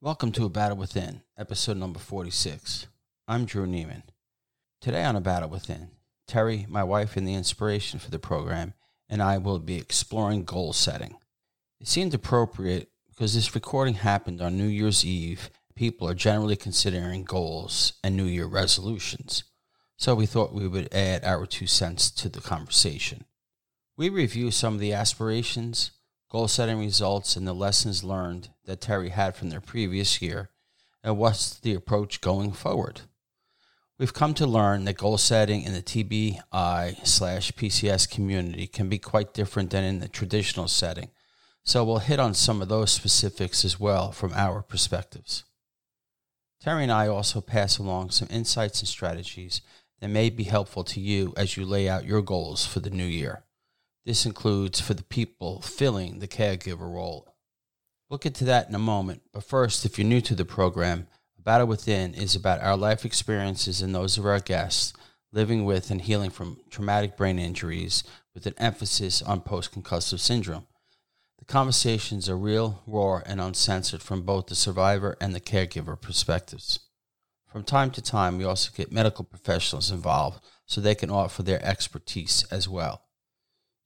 Welcome to A Battle Within, episode number 46. I'm Drew Neiman. Today on A Battle Within, Terry, my wife, and the inspiration for the program, and I will be exploring goal setting. It seemed appropriate because this recording happened on New Year's Eve. People are generally considering goals and New Year resolutions, so we thought we would add our two cents to the conversation. We review some of the aspirations, goal setting results, and the lessons learned that Terry had from their previous year, and what's the approach going forward. We've come to learn that goal setting in the TBI slash PCS community can be quite different than in the traditional setting, so we'll hit on some of those specifics as well from our perspectives. Terry and I also pass along some insights and strategies that may be helpful to you as you lay out your goals for the new year. This includes for the people filling the caregiver role. We'll get to that in a moment, but first, if you're new to the program, Battle Within is about our life experiences and those of our guests living with and healing from traumatic brain injuries with an emphasis on post concussive syndrome. The conversations are real, raw, and uncensored from both the survivor and the caregiver perspectives. From time to time, we also get medical professionals involved so they can offer their expertise as well.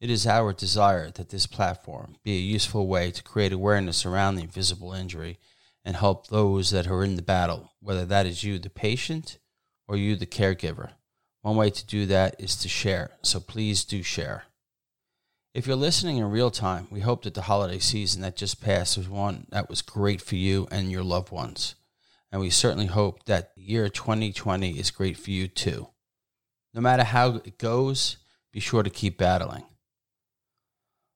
It is our desire that this platform be a useful way to create awareness around the invisible injury and help those that are in the battle, whether that is you, the patient, or you, the caregiver. One way to do that is to share, so please do share. If you're listening in real time, we hope that the holiday season that just passed was one that was great for you and your loved ones. And we certainly hope that the year 2020 is great for you too. No matter how it goes, be sure to keep battling.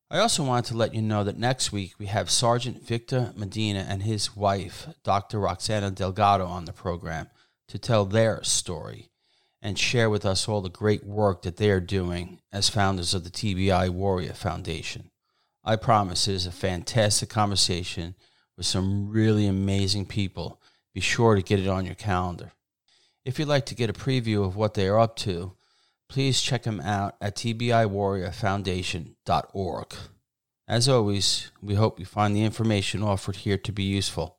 I also wanted to let you know that next week we have Sergeant Victor Medina and his wife, Dr. Roxana Delgado, on the program to tell their story and share with us all the great work that they are doing as founders of the TBI Warrior Foundation. I promise it is a fantastic conversation with some really amazing people. Be sure to get it on your calendar. If you'd like to get a preview of what they are up to, please check them out at tbiwarriorfoundation.org. As always, we hope you find the information offered here to be useful.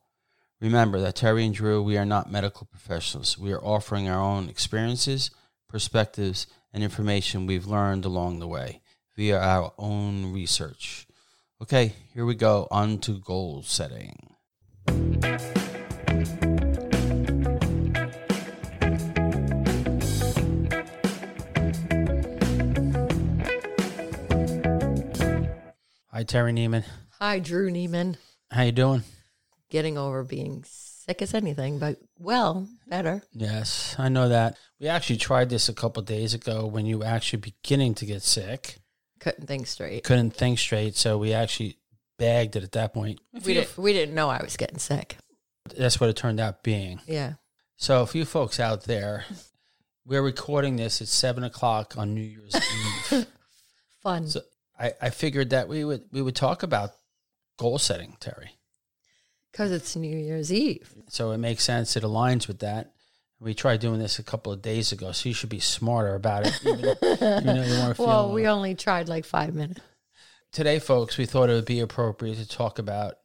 Remember that Terry and Drew, we are not medical professionals. We are offering our own experiences, perspectives, and information we've learned along the way via our own research. Okay, here we go on to goal setting. Hi, Terry Neiman. Hi, Drew Neiman. How you doing? Getting over being sick as anything, but well, better. Yes, I know that. We actually tried this a couple days ago when you were actually beginning to get sick. Couldn't think straight. Couldn't think straight, so we actually bagged it at that point. We, did, we didn't know I was getting sick. That's what it turned out being. Yeah. So, a few folks out there, we're recording this at seven o'clock on New Year's Eve. Fun. So I, I figured that we would we would talk about goal setting, Terry. Because it's New Year's Eve. So it makes sense. It aligns with that. We tried doing this a couple of days ago, so you should be smarter about it. Even, even though you weren't Well, we only tried like five minutes. Today, folks, we thought it would be appropriate to talk about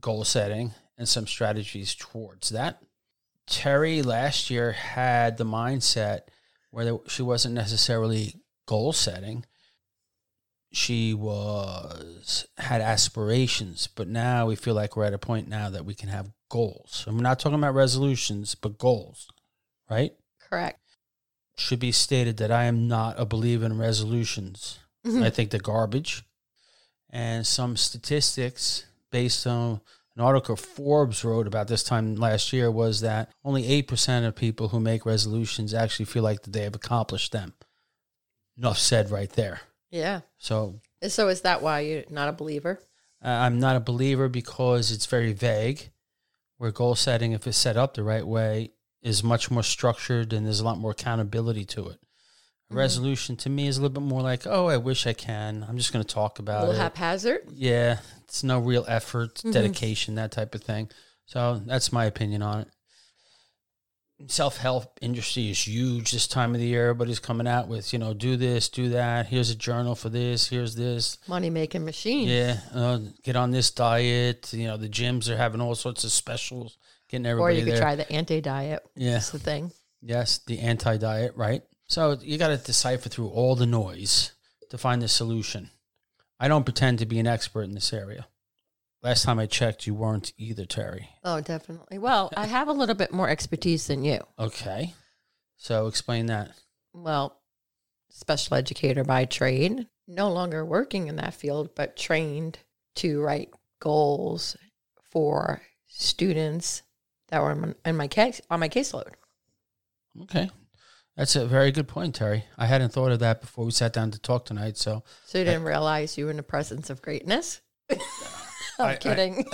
goal setting and some strategies towards that. Terry last year had the mindset where she wasn't necessarily goal setting. She was had aspirations, but now we feel like we're at a point now that we can have goals. And we're not talking about resolutions, but goals, right? Correct. should be stated that I am not a believer in resolutions. Mm-hmm. I think they're garbage. And some statistics based on an article Forbes wrote about this time last year was that only 8% of people who make resolutions actually feel like that they have accomplished them. Enough said right there. Yeah. So So is that why you're not a believer? uh, I'm not a believer because it's very vague. Where goal setting, if it's set up the right way, is much more structured and there's a lot more accountability to it. A resolution to me is a little bit more like, oh, I wish I can. I'm just going to talk A about little it. haphazard? yeah, it's no real effort, dedication, that type of thing. So that's my opinion on it. Self help industry is huge this time of the year. Everybody's coming out with, you know, do this, do that. Here's a journal for this. Here's this. Money making machine. Yeah, uh, get on this diet. You know, the gyms are having all sorts of specials, getting everybody. Or you could there. try the anti diet. Yeah. That's the thing. Yes, the anti diet, right? So you got to decipher through all the noise to find the solution. I don't pretend to be an expert in this area. Last time I checked, you weren't either, Terry. Oh, definitely. Well, I have a little bit more expertise than you. Okay. So explain that. Well, special educator by trade, no longer working in that field, but trained to write goals for students that were in my, in my case on my caseload. Okay. That's a very good point, Terry. I hadn't thought of that before we sat down to talk tonight. So So you didn't realize you were in the presence of greatness. I'm I- I- kidding.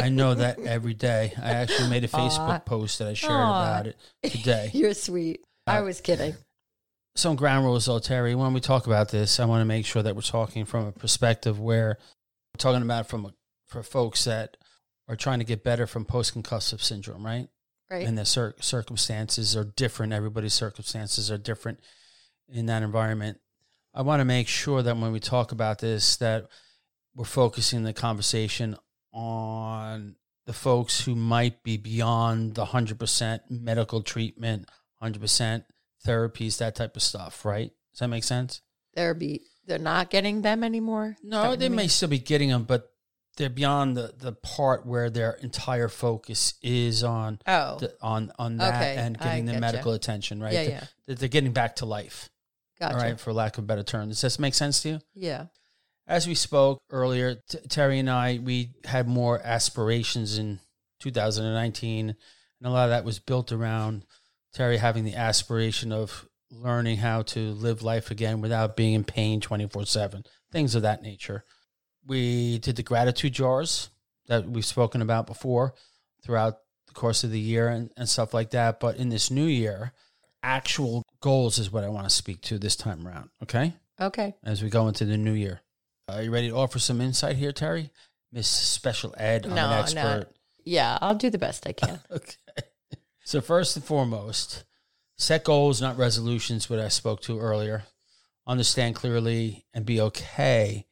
I know that every day. I actually made a Facebook Aw. post that I shared Aw. about it today. You're sweet. I uh, was kidding. some ground rules though, Terry. When we talk about this, I want to make sure that we're talking from a perspective where we're talking about from a, for folks that are trying to get better from post concussive syndrome, right? Right. And the cir- circumstances are different. Everybody's circumstances are different in that environment. I want to make sure that when we talk about this, that we're focusing the conversation on the folks who might be beyond the hundred percent medical treatment, hundred percent therapies, that type of stuff, right? Does that make sense? They're be they're not getting them anymore. No, they may still be getting them, but they're beyond the, the part where their entire focus is on Oh, the, on on that Okay, and I getting the medical attention, right? yeah, That- yeah. they're getting back to life, Gotcha. all right, for lack of a better term. Does this make sense to you? Yeah. As we spoke earlier, T- Terry and I, we had more aspirations in 2019, and a lot of that was built around Terry having the aspiration of learning how to live life again without being in pain 24 7, things of that nature. We did the gratitude jars that we've spoken about before throughout the course of the year and, and stuff like that. But in this new year, actual goals is what I want to speak to this time around. Okay Okay. as we go into the new year. Are you ready to offer some insight here, Terry? Miss Special Ed, I'm No, an no. expert. Yeah, I'll do the best I can. Okay. So first and foremost, set goals, not resolutions, what I spoke to earlier. Understand clearly and be okay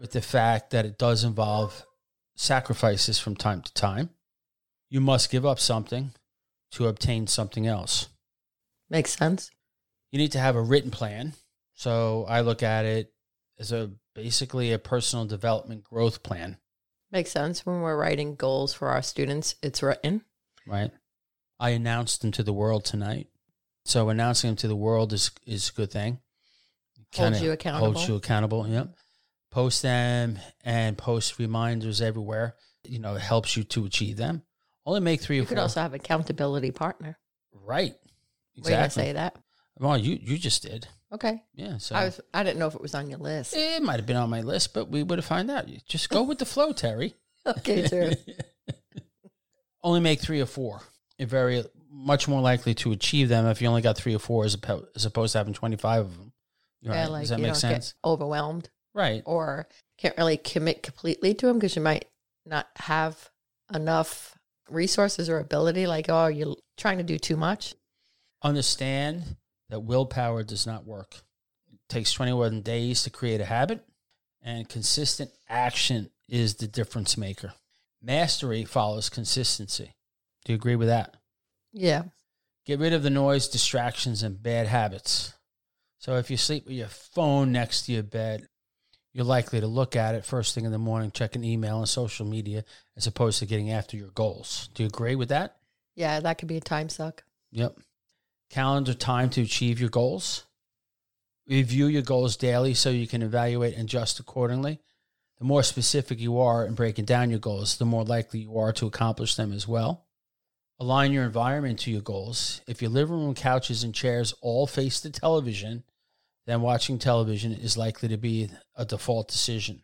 with the fact that it does involve sacrifices from time to time. You must give up something to obtain something else. Makes sense. you need to have a written plan. So I look at it as a basically a personal development growth plan, Makes sense. When we're writing goals for our students, it's written. right? I announced them to the world tonight. So announcing them to the world is is a good thing. Holds you accountable. Holds you accountable. Yep. Post them and post reminders everywhere. You know, it helps you to achieve them. Only make three You or could also have accountability partner. right. Exactly. say that. Well, you you just did. Okay. Yeah. So I was I didn't know if it was on your list. it might have been on my list, but we would have found out. Just go with the flow, Terry. Okay, true. only make three or four. You're very much more likely to achieve them if you only got three or four as, oppo- as opposed to having 25 of them. Yeah, Right. like Does that you make don't sense? get overwhelmed Right. or can't really commit completely to them because you might not have enough resources or ability. Like, oh, you're trying to do too much. Understand that willpower does not work. It takes 21 days to create a habit, and consistent action is the difference maker. Mastery follows consistency. Do you agree with that? Yeah. Get rid of the noise, distractions, and bad habits. So if you sleep with your phone next to your bed, you're likely to look at it first thing in the morning, check an email and social media, as opposed to getting after your goals. Do you agree with that? Yeah, that could be a time suck. Yep. Calendar time to achieve your goals. Review your goals daily so you can evaluate and adjust accordingly. The more specific you are in breaking down your goals, the more likely you are to accomplish them as well. Align your environment to your goals. If your living room couches and chairs all face the television, then watching television is likely to be a default decision.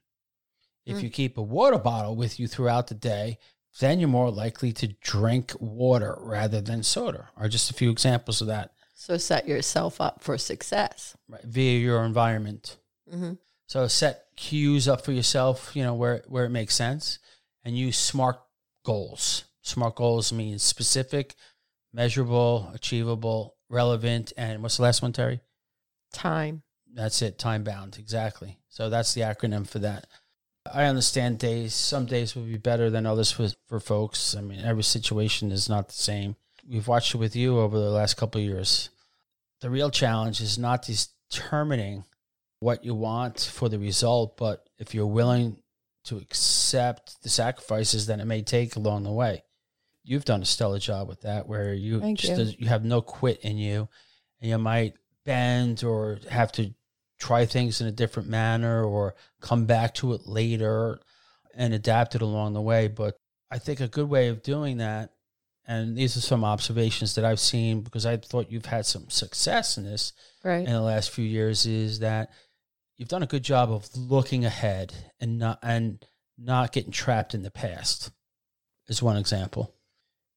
If Mm. you keep a water bottle with you throughout the day, then you're more likely to drink water rather than soda. Are just a few examples of that So set yourself up for success. right, via your environment. hmm So set cues up for yourself, you know, where where it makes sense, and use smart goals. Smart goals means specific, measurable, achievable, relevant, and what's the last one, Terry? Time. That's it, time bound. Exactly. So that's the acronym for that. I understand days. Some days will be better than others for, for folks. I mean, every situation is not the same. We've watched it with you over the last couple of years. The real challenge is not determining what you want for the result, but if you're willing to accept the sacrifices that it may take along the way. You've done a stellar job with that, where you Thank just you. you have no quit in you, and you might bend or have to try things in a different manner or come back to it later and adapt it along the way. But I think a good way of doing that, and these are some observations that I've seen because I thought you've had some success in this Right. in the last few years, is that you've done a good job of looking ahead and not and not getting trapped in the past. Is one example.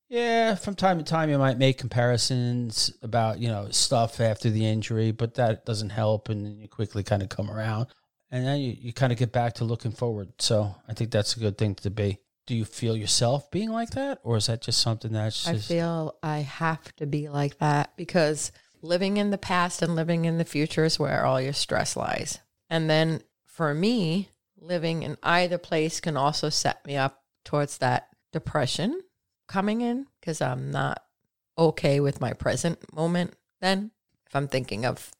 Yeah, from time to time you might make comparisons about, you know, stuff after the injury, but that doesn't help and then you quickly kind of come around. And then you, you kind of get back to looking forward. So I think that's a good thing to be. Do you feel yourself being like that? Or is that just something that's I just feel I have to be like that because living in the past and living in the future is where all your stress lies. And then for me, living in either place can also set me up towards that depression coming in because I'm not okay with my present moment then. If I'm thinking of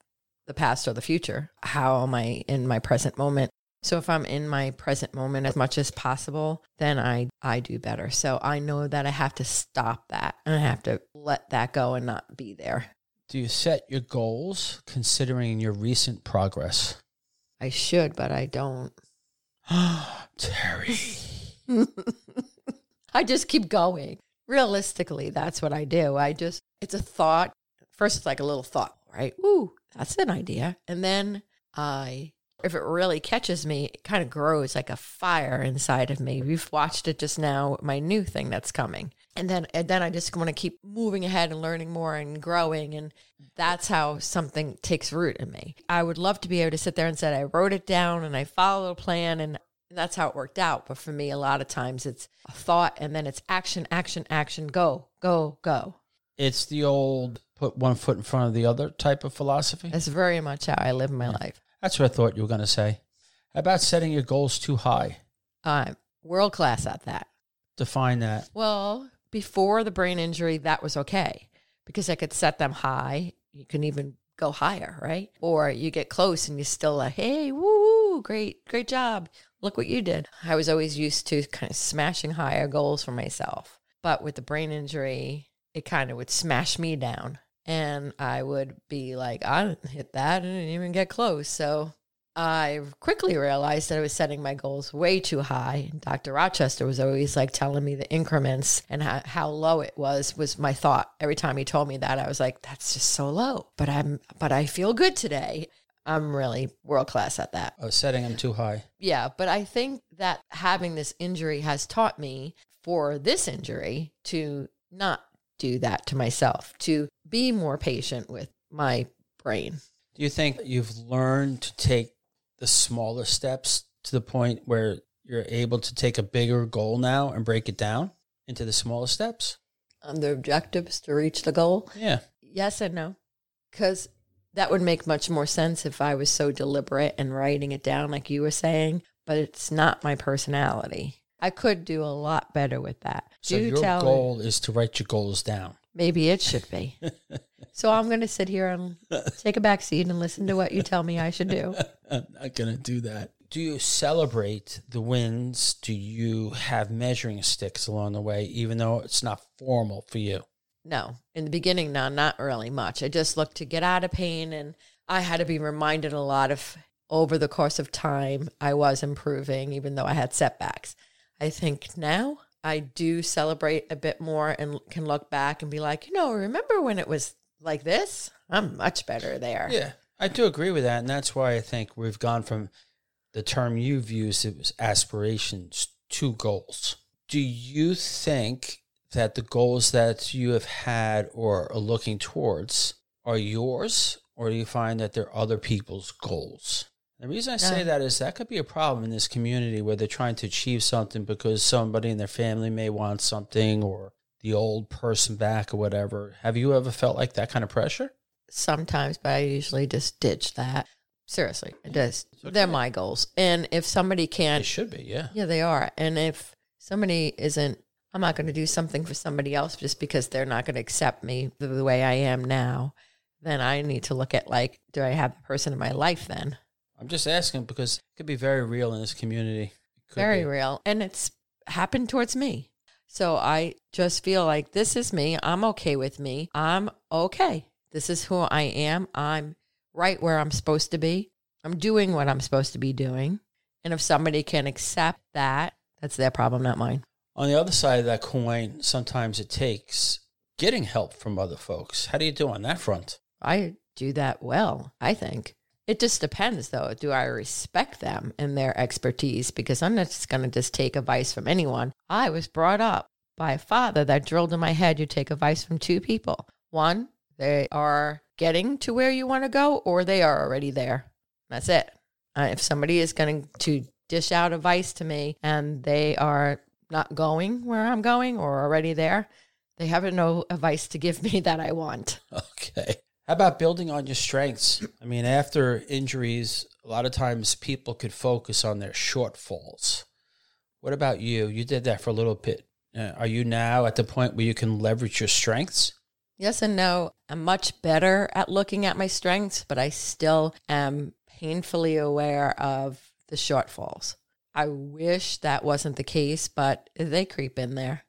the past or the future, how am I in my present moment? So if I'm in my present moment as much as possible, then I I do better. So I know that I have to stop that and I have to let that go and not be there. do you set your goals considering your recent progress? I should, but I don't. Terry. I just keep going. Realistically, that's what I do. I just it's a thought. First it's like a little thought, right? Ooh, that's an idea. And then I if it really catches me, it kind of grows like a fire inside of me. We've watched it just now, my new thing that's coming. And then and then I just want to keep moving ahead and learning more and growing and that's how something takes root in me. I would love to be able to sit there and say I wrote it down and I followed a plan and that's how it worked out. But for me, a lot of times it's a thought and then it's action, action, action, go, go, go. It's the old put one foot in front of the other type of philosophy. That's very much how I live my life. That's what I thought you were going to say. How about setting your goals too high? I'm world class at that. Define that. Well, before the brain injury, that was okay because I could set them high. You can even go higher, right? Or you get close and you're still like, hey, woo, great, great job. Look what you did. I was always used to kind of smashing higher goals for myself. But with the brain injury, it kind of would smash me down. And I would be like, I didn't hit that. I didn't even get close. So I quickly realized that I was setting my goals way too high. Dr. Rochester was always like telling me the increments and how, how low it was was my thought. Every time he told me that, I was like, that's just so low. But I'm but I feel good today. I'm really world class at that. Uh, setting them too high. Yeah, but I think that having this injury has taught me for this injury to not do that to myself, to be more patient with my brain. Do you think you've learned to take the smaller steps to the point where you're able to take a bigger goal now and break it down into the smaller steps? Um, the objectives to reach the goal. Yeah. Yes and no. Because that would make much more sense if I was so deliberate and writing it down, like you were saying, but it's not my personality. I could do a lot better with that. So Do your tell me. goal is to write your goals down. Maybe it should be. so I'm going to sit here and take a back seat and listen to what you tell me I should do. I'm not going to do that. Do you celebrate the wins? Do you have measuring sticks along the way, even though it's not formal for you? No, in the beginning, no, not really much. I just looked to get out of pain, and I had to be reminded a lot of over the course of time, I was improving, even though I had setbacks. I think now I do celebrate a bit more and can look back and be like, you know, remember when it was like this? I'm much better there. Yeah, I do agree with that. And that's why I think we've gone from the term you've used, it was aspirations to goals. Do you think that the goals that you have had or are looking towards are yours, or do you find that they're other people's goals? The reason I say that is that could be a problem in this community where they're trying to achieve something because somebody in their family may want something or the old person back or whatever. Have you ever felt like that kind of pressure? Sometimes, but I usually just ditch that. Seriously, I just okay. they're my goals. And if somebody can't, should be, yeah. yeah, they are. And if somebody isn't, I'm not going to do something for somebody else just because they're not going to accept me the, the way I am now. Then I need to look at like, do I have the person in my life then? I'm just asking because it could be very real in this community. It could very be. real. And it's happened towards me. So i just feel like this is me. I'm okay with me. I'm okay. This is who i am. I'm right where i'm supposed to be. I'm doing what i'm supposed to be doing. And if somebody can accept that that's their problem not mine On the other side of that coin, sometimes it takes getting help from other folks. How do you do on that front? i do that well i think. It just depends though. Do i respect them and their expertise? Because i'm not just going to just take advice from anyone. I was brought up by a father that drilled in my head you take advice from two people. One they are getting to where you want to go or they are already there. That's it. Uh, if somebody is going to dish out advice to me and they are not going where i'm going or already there they have no advice to give me that i want Okay. How about building on your strengths? I mean, after injuries, a lot of times people could focus on their shortfalls. What about you? You did that for a little bit. Uh, are you now at the point where you can leverage your strengths? Yes and no. I'm much better at looking at my strengths, but I still am painfully aware of the shortfalls. I wish that wasn't the case, but they creep in there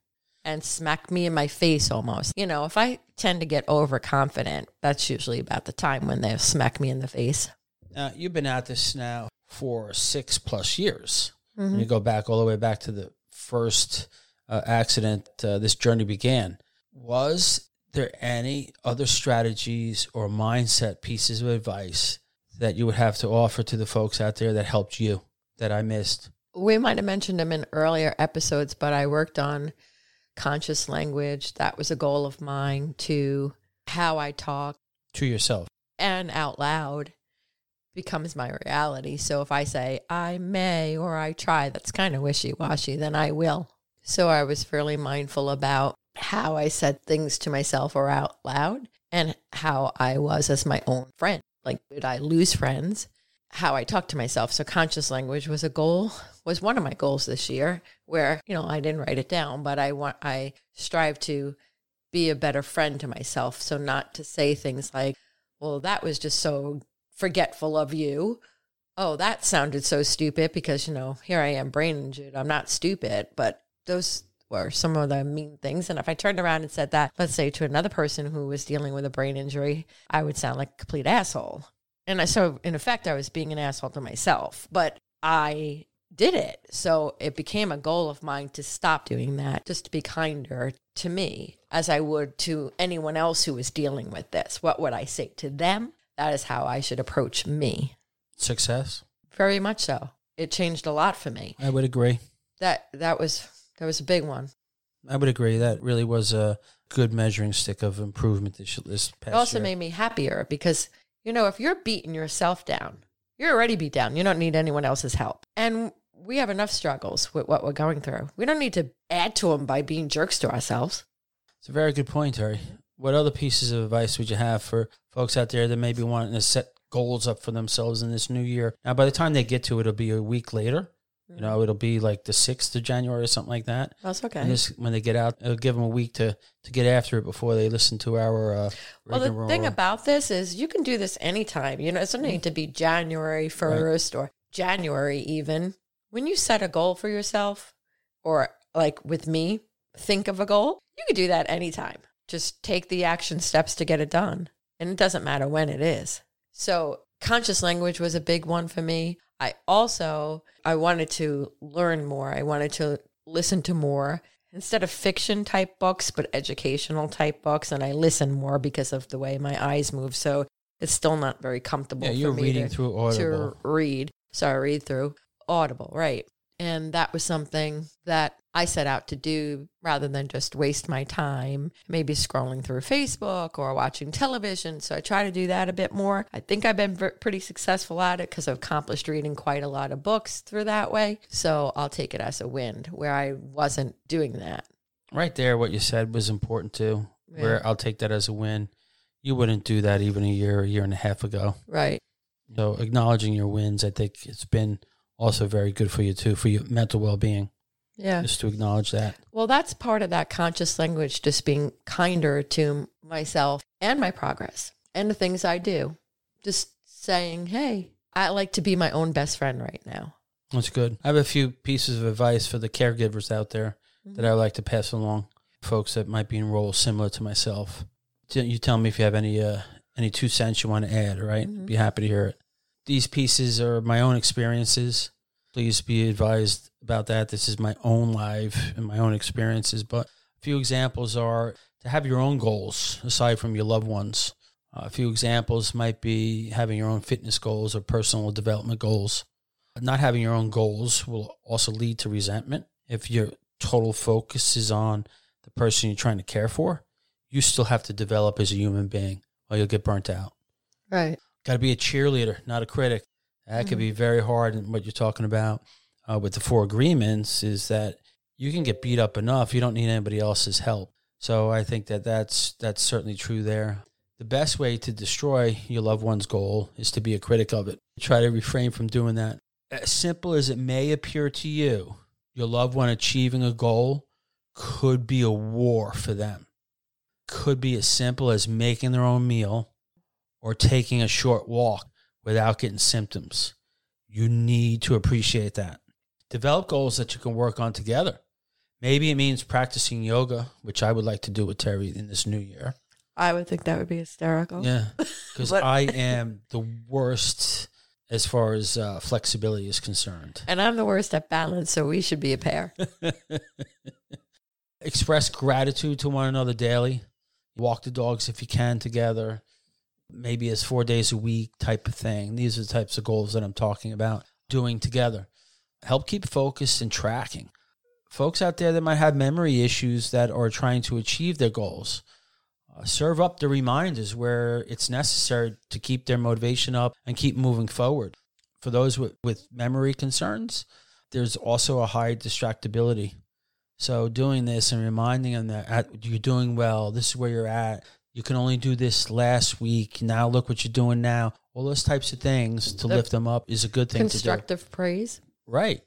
and smack me in my face almost. You know, if I tend to get overconfident, that's usually about the time when they smack me in the face. Now, you've been at this now for six plus years. Mm-hmm. You go back all the way back to the first uh, accident uh, this journey began. Was there any other strategies or mindset pieces of advice that you would have to offer to the folks out there that helped you that I missed? We might have mentioned them in earlier episodes, but I worked on conscious language. That was a goal of mine to how I talk To yourself. and out loud becomes my reality. So if I say I may or I try, that's kind of wishy washy, then I will. So I was fairly mindful about how I said things to myself or out loud and how I was as my own friend. Like, did I lose friends? How I talk to myself. So conscious language was a goal, was one of my goals this year where, you know, I didn't write it down, but I want, I strive to be a better friend to myself. So not to say things like, well, that was just so forgetful of you. Oh, that sounded so stupid because, you know, here I am brain injured. I'm not stupid, but those were some of the mean things. And if I turned around and said that, let's say to another person who was dealing with a brain injury, I would sound like a complete asshole. And I, so in effect, I was being an asshole to myself, but I did it. So it became a goal of mine to stop doing that, just to be kinder to me as I would to anyone else who was dealing with this. What would I say to them? That is how I should approach me. Success? Very much so. It changed a lot for me. I would agree. That that was that was a big one. I would agree. That really was a good measuring stick of improvement this, this past It also year. made me happier because you know if you're beating yourself down, you're already beat down. You don't need anyone else's help. And we have enough struggles with what we're going through. We don't need to add to them by being jerks to ourselves. It's a very good point, Terry. What other pieces of advice would you have for folks out there that may be wanting to set goals up for themselves in this new year? Now, by the time they get to it, it'll be a week later. You know, it'll be like the 6th of January or something like that. That's okay. And this, when they get out, it'll give them a week to, to get after it before they listen to our. Uh, Well, the thing about this is you can do this anytime. You know, it doesn't need to be January 1st or January even. When you set a goal for yourself, or like with me, think of a goal, you can do that anytime. Just take the action steps to get it done. And it doesn't matter when it is. So, conscious language was a big one for me. I also I wanted to learn more. I wanted to listen to more instead of fiction type books, but educational type books. And I listen more because of the way my eyes move. So it's still not very comfortable. yeah, you're me reading to, through Audible. to read. So I read through Audible, right? And that was something that I set out to do rather than just waste my time, maybe scrolling through Facebook or watching television. So I try to do that a bit more. I think I've been pretty successful at it because I've accomplished reading quite a lot of books through that way. So I'll take it as a win where I wasn't doing that. Right there, what you said was important too. Yeah. Where I'll take that as a win. You wouldn't do that even a year, a year and a half ago. Right. So acknowledging your wins, I think it's been also very good for you too, for your mental well being. Yeah. Just to acknowledge that. Well, that's part of that conscious language, just being kinder to myself and my progress and the things I do. Just saying, hey, I like to be my own best friend right now. That's good. I have a few pieces of advice for the caregivers out there that I would like to pass along, folks that might be in roles similar to myself. You tell me if you have any uh, any two cents you want to add. Right? Mhm. be happy to hear it. These pieces are my own experiences. Please be advised about that. This is my own life and my own experiences. But a few examples are to have your own goals aside from your loved ones. Uh, a few examples might be having your own fitness goals or personal development goals. Not having your own goals will also lead to resentment. If your total focus is on the person you're trying to care for, you still have to develop as a human being or you'll get burnt out. Right. Got to be a cheerleader, not a critic. That could be very hard. And what you're talking about uh, with the four agreements is that you can get beat up enough. You don't need anybody else's help. So I think that that's that's certainly true there. The best way to destroy your loved one's goal is to be a critic of it. Try to refrain from doing that. As simple as it may appear to you, your loved one achieving a goal could be a war for them. Could be as simple as making their own meal or taking a short walk without getting symptoms. You need to appreciate that. Develop goals that you can work on together. Maybe it means practicing yoga, which I would like to do with Terry in this new year. I would think that would be hysterical. Yeah, because I am the worst as far as uh, flexibility is concerned. And I'm the worst at balance, so we should be a pair. Express gratitude to one another daily. Walk the dogs if you can together. Maybe it's four days a week type of thing. These are the types of goals that I'm talking about doing together. Help keep focused and tracking. Folks out there that might have memory issues that are trying to achieve their goals, uh, serve up the reminders where it's necessary to keep their motivation up and keep moving forward. For those with, with memory concerns, there's also a high distractibility. So doing this and reminding them that you're doing well, this is where you're at. You can only do this last week. Now look what you're doing now. All those types of things to The lift them up is a good thing to do. Constructive praise. Right.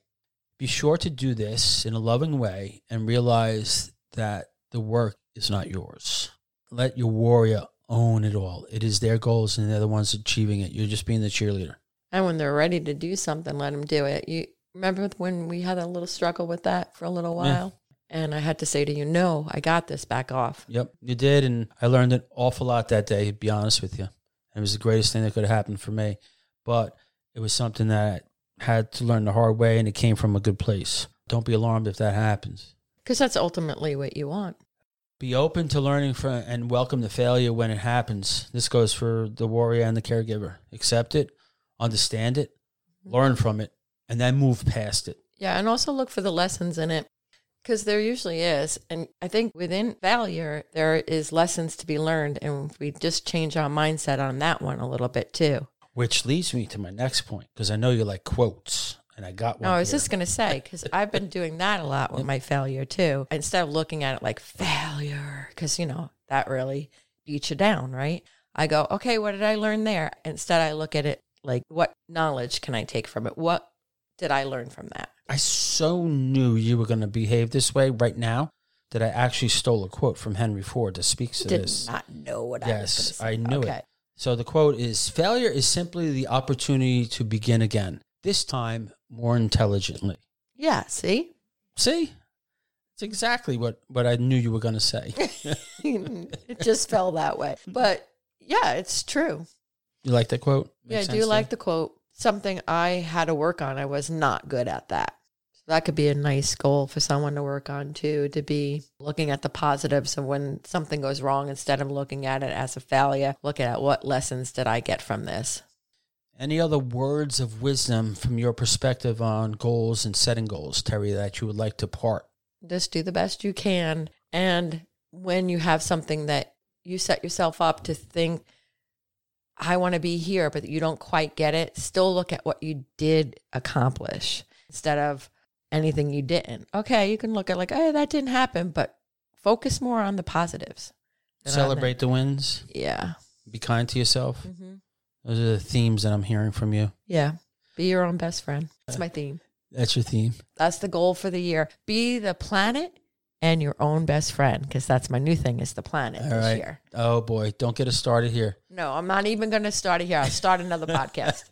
Be sure to do this in a loving way and realize that the work is not yours. Let your warrior own it all. It is their goals and they're the ones achieving it. You're just being the cheerleader. And when they're ready to do something, let them do it. You remember when we had a little struggle with that for a little while? And I had to say to you, no, I got this, back off. Yep, you did. And I learned an awful lot that day, to be honest with you. It was the greatest thing that could have happened for me. But it was something that I had to learn the hard way and it came from a good place. Don't be alarmed if that happens. Because that's ultimately what you want. Be open to learning from and welcome the failure when it happens. This goes for the warrior and the caregiver. Accept it, understand it, mm-hmm. learn from it, and then move past it. Yeah. And also look for the lessons in it because there usually is. And I think within failure, there is lessons to be learned. And we just change our mindset on that one a little bit too. Which leads me to my next point because I know you like quotes, and I got one. No, I was here. just going to say, because I've been doing that a lot with my failure too. Instead of looking at it like failure, because, you know, that really beats you down, right? I go, okay, what did I learn there? Instead, I look at it like, what knowledge can I take from it? What did I learn from that? I so knew you were going to behave this way right now that I actually stole a quote from Henry Ford that speaks to Did this. not know what Yes, I was I to say. knew okay. it. So the quote is Failure is simply the opportunity to begin again, this time more intelligently. Yeah, see? See? It's exactly what, what I knew you were going to say. it just fell that way. But yeah, it's true. You like that quote? Yeah, I do like the quote. Something I had to work on. I was not good at that. So that could be a nice goal for someone to work on too, to be looking at the positives of when something goes wrong instead of looking at it as a failure. Look at what lessons did I get from this? Any other words of wisdom from your perspective on goals and setting goals, Terry, that you would like to part? Just do the best you can. And when you have something that you set yourself up to think, I want to be here, but you don't quite get it, still look at what you did accomplish instead of anything you didn't. Okay, you can look at like, oh, that didn't happen, but focus more on the positives. than on the- Celebrate the wins. yeah. Be kind to yourself. hmm Those are the themes that I'm hearing from you. Yeah. Be your own best friend. That's my theme. That's your theme. That's the goal for the year. Be the planet and your own best friend because that's my new thing is the planet All this right. year. Oh boy, don't get us started here. No, I'm not even going to start it here. I'll start another podcast.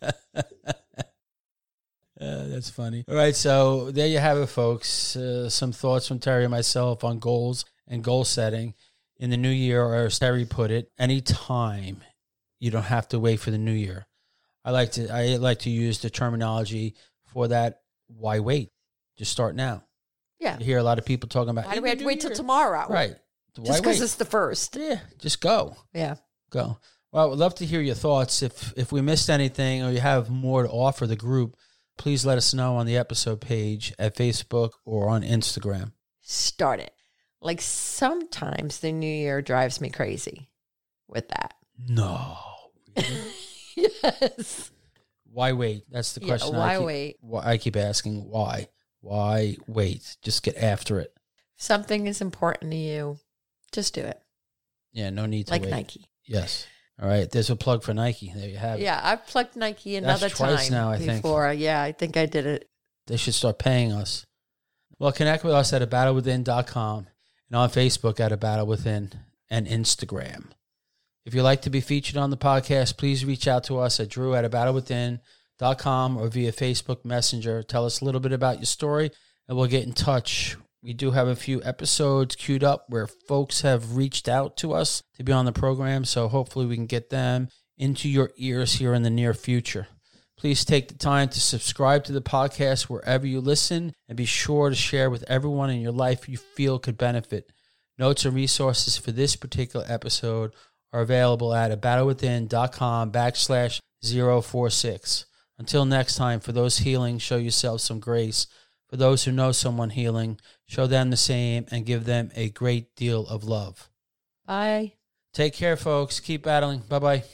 Uh, that's funny. All right, so there you have it, folks. Uh, some thoughts from Terry and myself on goals and goal setting in the new year, or as Terry put it, anytime. You don't have to wait for the new year. I like to I like to use the terminology for that. Why wait? Just start now. Yeah. You hear a lot of people talking about. Why do we have to wait till tomorrow? Right. Why Just because it's the first. yeah, just go Yeah. go. Well, I would love to hear your thoughts. If if we missed anything or you have more to offer the group, please let us know on the episode page at Facebook or on Instagram. Start it. Like sometimes the new year drives me crazy with that. No. yes. Why wait? That's the Yeah, question. I why keep, wait? Why, I keep asking why. Why wait? Just get after it. Something is important to you. Just do it. Yeah, no need to Like wait. Nike. Yes. All right. There's a plug for Nike. There you have it. Yeah, I've plugged Nike That's another twice time now, I think. before. Yeah, I think I did it. They should start paying us. Well, connect with us at abattlewithin.com and on Facebook at A Battle Within and Instagram. If you'd like to be featured on the podcast, please reach out to us at drew at abattlewithin.com or via Facebook Messenger. Tell us a little bit about your story and we'll get in touch. We do have a few episodes queued up where folks have reached out to us to be on the program, so hopefully we can get them into your ears here in the near future. Please take the time to subscribe to the podcast wherever you listen and be sure to share with everyone in your life you feel could benefit. Notes and resources for this particular episode are available at abattlewithin.com backslash 046. Until next time, for those healing, show yourself some grace. For those who know someone healing, show them the same and give them a great deal of love. Bye. Take care, folks. Keep battling. Bye bye.